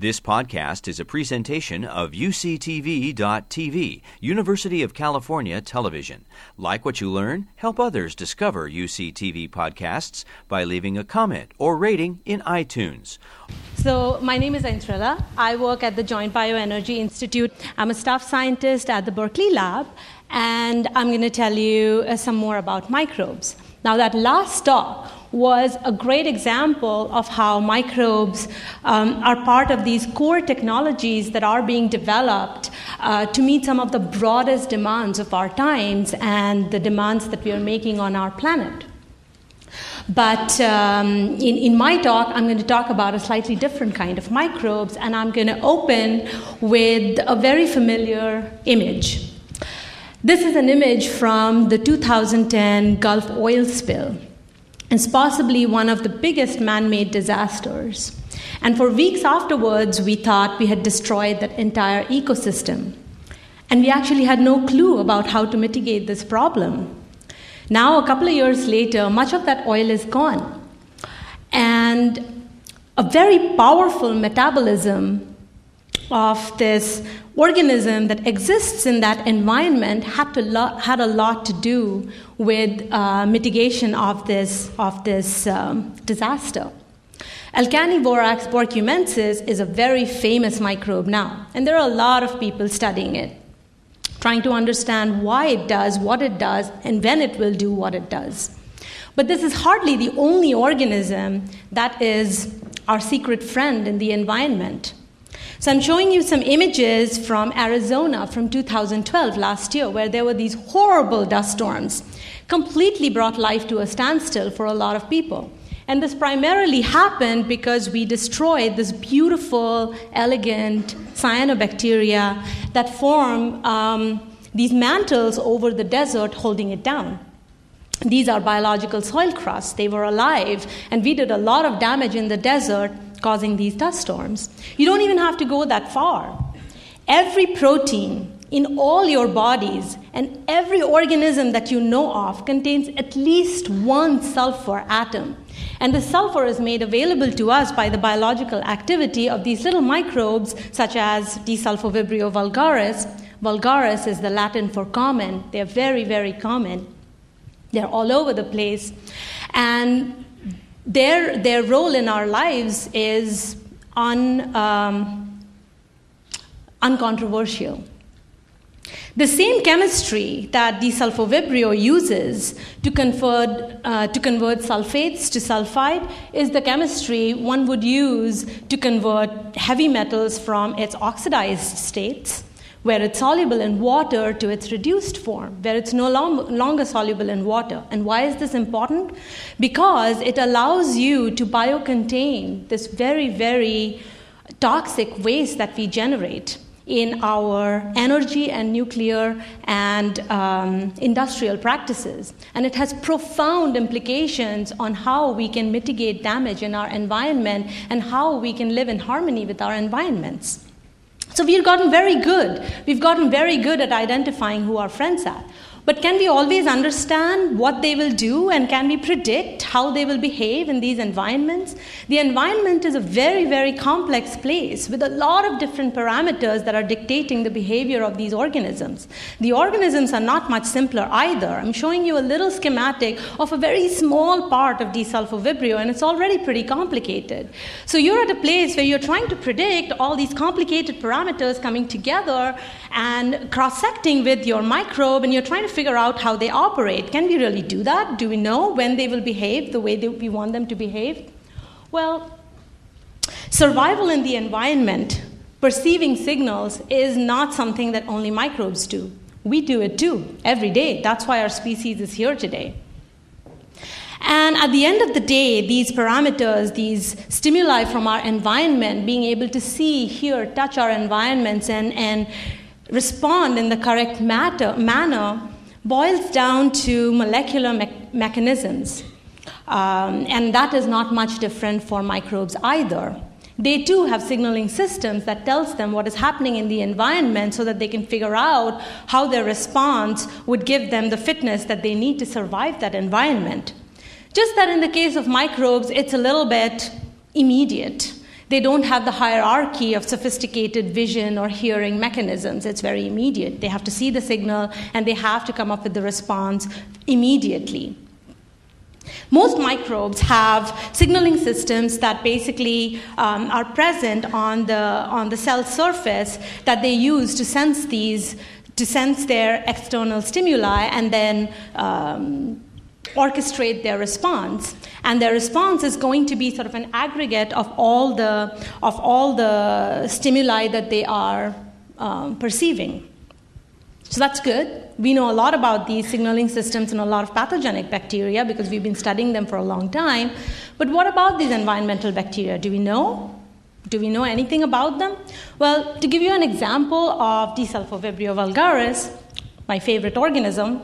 This podcast is a presentation of UCTV.tv, University of California Television. Like what you learn, help others discover UCTV podcasts by leaving a comment or rating in iTunes. So, my name is Aindrila. I work at the Joint Bioenergy Institute. I'm a staff scientist at the Berkeley Lab, and I'm going to tell you uh, some more about microbes. Now, that last talk was a great example of how microbes um, are part of these core technologies that are being developed uh, to meet some of the broadest demands of our times and the demands that we are making on our planet. But um, in, in my talk, I'm going to talk about a slightly different kind of microbes, and I'm going to open with a very familiar image. This is an image from the 2010 Gulf oil spill. It's possibly one of the biggest man made disasters. And for weeks afterwards, we thought we had destroyed that entire ecosystem. And we actually had no clue about how to mitigate this problem. Now, a couple of years later, much of that oil is gone. And a very powerful metabolism of this organism that exists in that environment had, to lo- had a lot to do with uh, mitigation of this, of this um, disaster. Alcanivorax borkumensis is a very famous microbe now, and there are a lot of people studying it, trying to understand why it does what it does and when it will do what it does. But this is hardly the only organism that is our secret friend in the environment. So I'm showing you some images from Arizona from 2012, last year, where there were these horrible dust storms, completely brought life to a standstill for a lot of people. And this primarily happened because we destroyed this beautiful, elegant cyanobacteria that form um, these mantles over the desert holding it down. These are biological soil crusts. They were alive, and we did a lot of damage in the desert causing these dust storms. You don't even have to go that far. Every protein in all your bodies and every organism that you know of contains at least one sulfur atom. And the sulfur is made available to us by the biological activity of these little microbes, such as Desulfovibrio vulgaris. Vulgaris is the Latin for common. They're very, very common. They're all over the place. And their, their role in our lives is un, um, uncontroversial. The same chemistry that desulfovibrio uses to convert, uh, to convert sulfates to sulfide is the chemistry one would use to convert heavy metals from its oxidized states where it's soluble in water to its reduced form, where it's no long, longer soluble in water. And why is this important? Because it allows you to biocontain this very, very toxic waste that we generate in our energy and nuclear and um, industrial practices. And it has profound implications on how we can mitigate damage in our environment and how we can live in harmony with our environments. So we've gotten very good. We've gotten very good at identifying who our friends are. But can we always understand what they will do and can we predict how they will behave in these environments? The environment is a very, very complex place with a lot of different parameters that are dictating the behavior of these organisms. The organisms are not much simpler either. I'm showing you a little schematic of a very small part of desulfovibrio and it's already pretty complicated. So you're at a place where you're trying to predict all these complicated parameters coming together and cross-secting with your microbe and you're trying to figure out how they operate. Can we really do that? Do we know when they will behave the way we want them to behave? Well, survival in the environment, perceiving signals, is not something that only microbes do. We do it too, every day. That's why our species is here today. And at the end of the day, these parameters, these stimuli from our environment, being able to see, hear, touch our environments, and, and respond in the correct matter, manner boils down to molecular me- mechanisms. Um, and that is not much different for microbes either. They too have signaling systems that tells them what is happening in the environment so that they can figure out how their response would give them the fitness that they need to survive that environment. Just that in the case of microbes, it's a little bit immediate. They don't have the hierarchy of sophisticated vision or hearing mechanisms. It's very immediate. They have to see the signal and they have to come up with the response immediately. Most microbes have signaling systems that basically um, are present on the, on the cell surface that they use to sense these, to sense their external stimuli and then um, orchestrate their response. And their response is going to be sort of an aggregate of all the of all the stimuli that they are um, perceiving. So that's good. We know a lot about these signaling systems and a lot of pathogenic bacteria because we've been studying them for a long time. But what about these environmental bacteria? Do we know? Do we know anything about them? Well to give you an example of Desulfovibrio vulgaris my favorite organism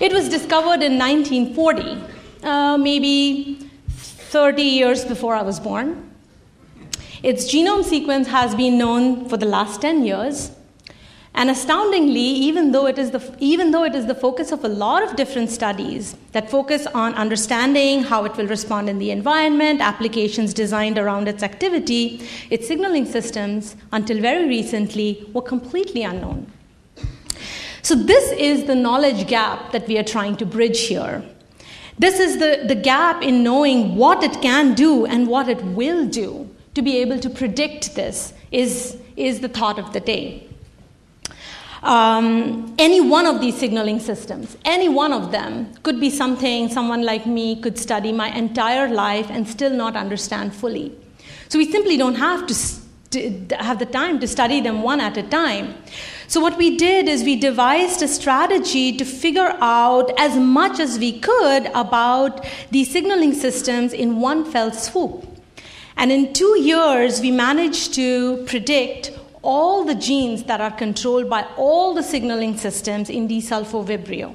it was discovered in 1940, uh, maybe 30 years before I was born. Its genome sequence has been known for the last 10 years. And astoundingly, even though, it is the, even though it is the focus of a lot of different studies that focus on understanding how it will respond in the environment, applications designed around its activity, its signaling systems, until very recently, were completely unknown. So, this is the knowledge gap that we are trying to bridge here. This is the, the gap in knowing what it can do and what it will do. To be able to predict this is, is the thought of the day. Um, any one of these signaling systems, any one of them, could be something someone like me could study my entire life and still not understand fully. So we simply don't have to, have the time to study them one at a time. So, what we did is we devised a strategy to figure out as much as we could about these signaling systems in one fell swoop. And in two years, we managed to predict all the genes that are controlled by all the signaling systems in Desulfovibrio.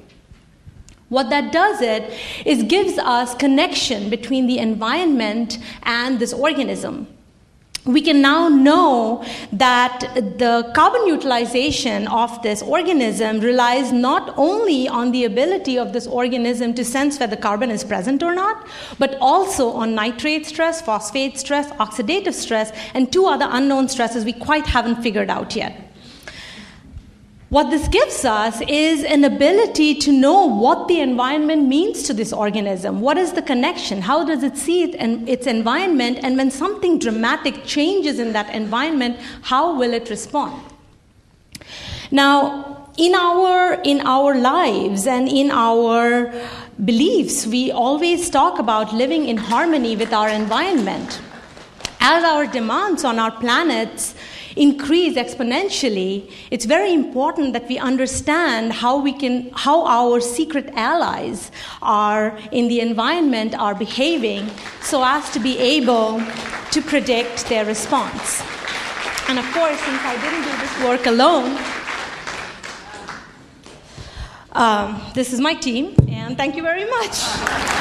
What that does it is gives us connection between the environment and this organism we can now know that the carbon utilization of this organism relies not only on the ability of this organism to sense whether carbon is present or not, but also on nitrate stress, phosphate stress, oxidative stress, and two other unknown stresses we quite haven't figured out yet. What this gives us is an ability to know what the environment means to this organism. What is the connection? How does it see it and its environment? And when something dramatic changes in that environment, how will it respond? Now, in our, in our lives and in our beliefs, we always talk about living in harmony with our environment. As our demands on our planets increase exponentially, it's very important that we understand how we can how our secret allies are in the environment are behaving so as to be able to predict their response. And of course, since I didn't do this work alone, um, this is my team, and thank you very much.